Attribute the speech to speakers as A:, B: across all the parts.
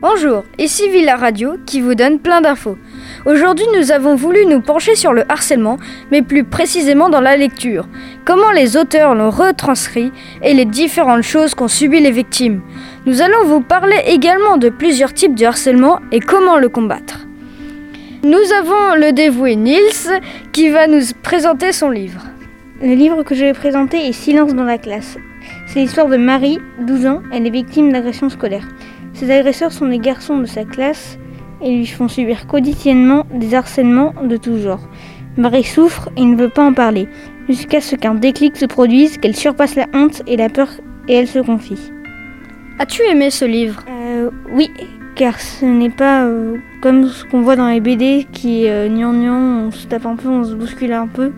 A: Bonjour, ici Villa Radio qui vous donne plein d'infos. Aujourd'hui, nous avons voulu nous pencher sur le harcèlement, mais plus précisément dans la lecture. Comment les auteurs l'ont retranscrit et les différentes choses qu'ont subi les victimes. Nous allons vous parler également de plusieurs types de harcèlement et comment le combattre. Nous avons le dévoué Nils qui va nous présenter son livre.
B: Le livre que je vais présenter est Silence dans la classe. C'est l'histoire de Marie, 12 ans, elle est victime d'agressions scolaires. Ses agresseurs sont des garçons de sa classe et lui font subir quotidiennement des harcèlements de tout genre. Marie souffre et ne veut pas en parler, jusqu'à ce qu'un déclic se produise, qu'elle surpasse la honte et la peur et elle se confie.
A: As-tu aimé ce livre?
B: Euh, Oui, car ce n'est pas euh, comme ce qu'on voit dans les BD qui est euh, on se tape un peu, on se bouscule un peu.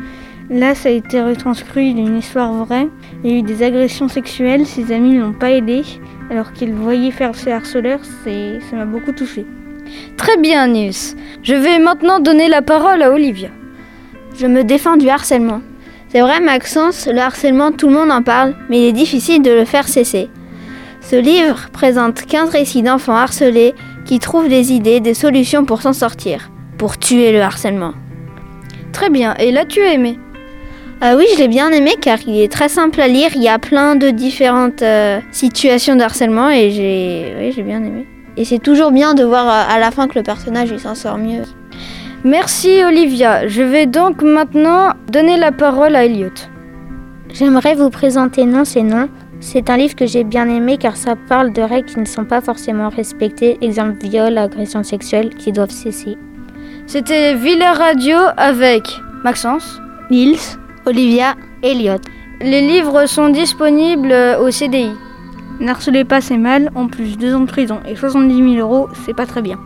B: Là, ça a été retranscrit d'une histoire vraie. Il y a eu des agressions sexuelles, ses amis ne l'ont pas aidé, alors qu'il voyait faire ses harceleurs, ça m'a beaucoup touché.
A: Très bien, Nils. Je vais maintenant donner la parole à Olivia.
C: Je me défends du harcèlement. C'est vrai, Maxence, le harcèlement, tout le monde en parle, mais il est difficile de le faire cesser. Ce livre présente 15 récits d'enfants harcelés qui trouvent des idées, des solutions pour s'en sortir, pour tuer le harcèlement.
A: Très bien, et l'as-tu aimé
C: ah oui, je l'ai bien aimé car il est très simple à lire. Il y a plein de différentes euh, situations de harcèlement et j'ai oui, j'ai bien aimé. Et c'est toujours bien de voir euh, à la fin que le personnage il s'en sort mieux.
A: Merci Olivia. Je vais donc maintenant donner la parole à Elliot.
D: J'aimerais vous présenter Non, c'est non. C'est un livre que j'ai bien aimé car ça parle de règles qui ne sont pas forcément respectées, exemple viol, agression sexuelle, qui doivent cesser.
A: C'était Villa Radio avec Maxence,
C: Nils, Olivia, Elliot.
A: Les livres sont disponibles au CDI.
B: N'harcelez pas, c'est mal. En plus, deux ans de prison et 70 000 euros, c'est pas très bien.